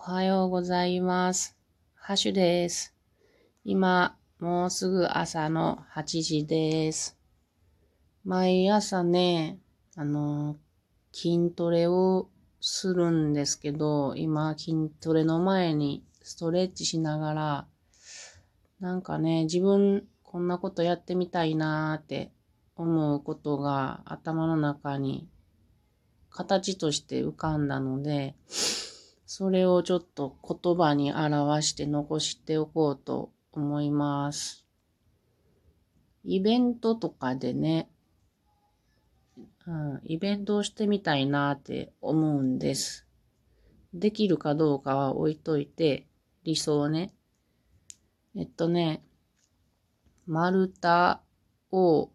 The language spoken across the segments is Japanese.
おはようございます。ハッシュです。今、もうすぐ朝の8時です。毎朝ね、あの、筋トレをするんですけど、今筋トレの前にストレッチしながら、なんかね、自分こんなことやってみたいなーって思うことが頭の中に形として浮かんだので、それをちょっと言葉に表して残しておこうと思います。イベントとかでね、うん、イベントをしてみたいなって思うんです。できるかどうかは置いといて、理想ね。えっとね、丸太を、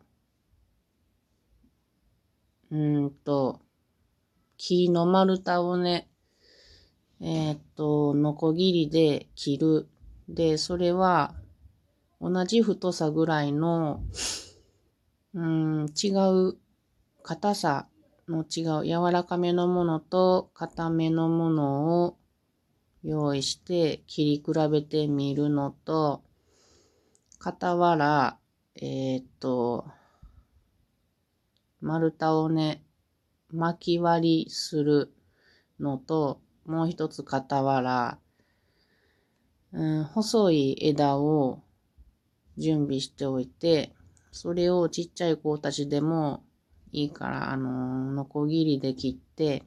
うんと、木の丸太をね、えーっと、ノコギリで切る。で、それは、同じ太さぐらいの、うん、違う、硬さの違う、柔らかめのものと硬めのものを用意して切り比べてみるのと、傍ら、えーっと、丸太をね、巻き割りするのと、もう一つ傍ら、うん、細い枝を準備しておいて、それをちっちゃい子たちでもいいから、あの、ノコギリで切って、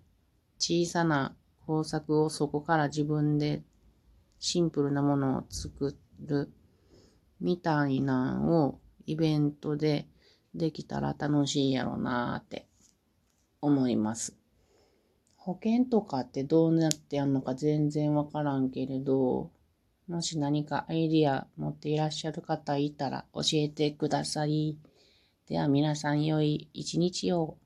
小さな工作をそこから自分でシンプルなものを作るみたいなのをイベントでできたら楽しいやろなーって思います。保険とかってどうなってやるのか全然わからんけれど、もし何かアイディア持っていらっしゃる方いたら教えてください。では皆さん良い一日を。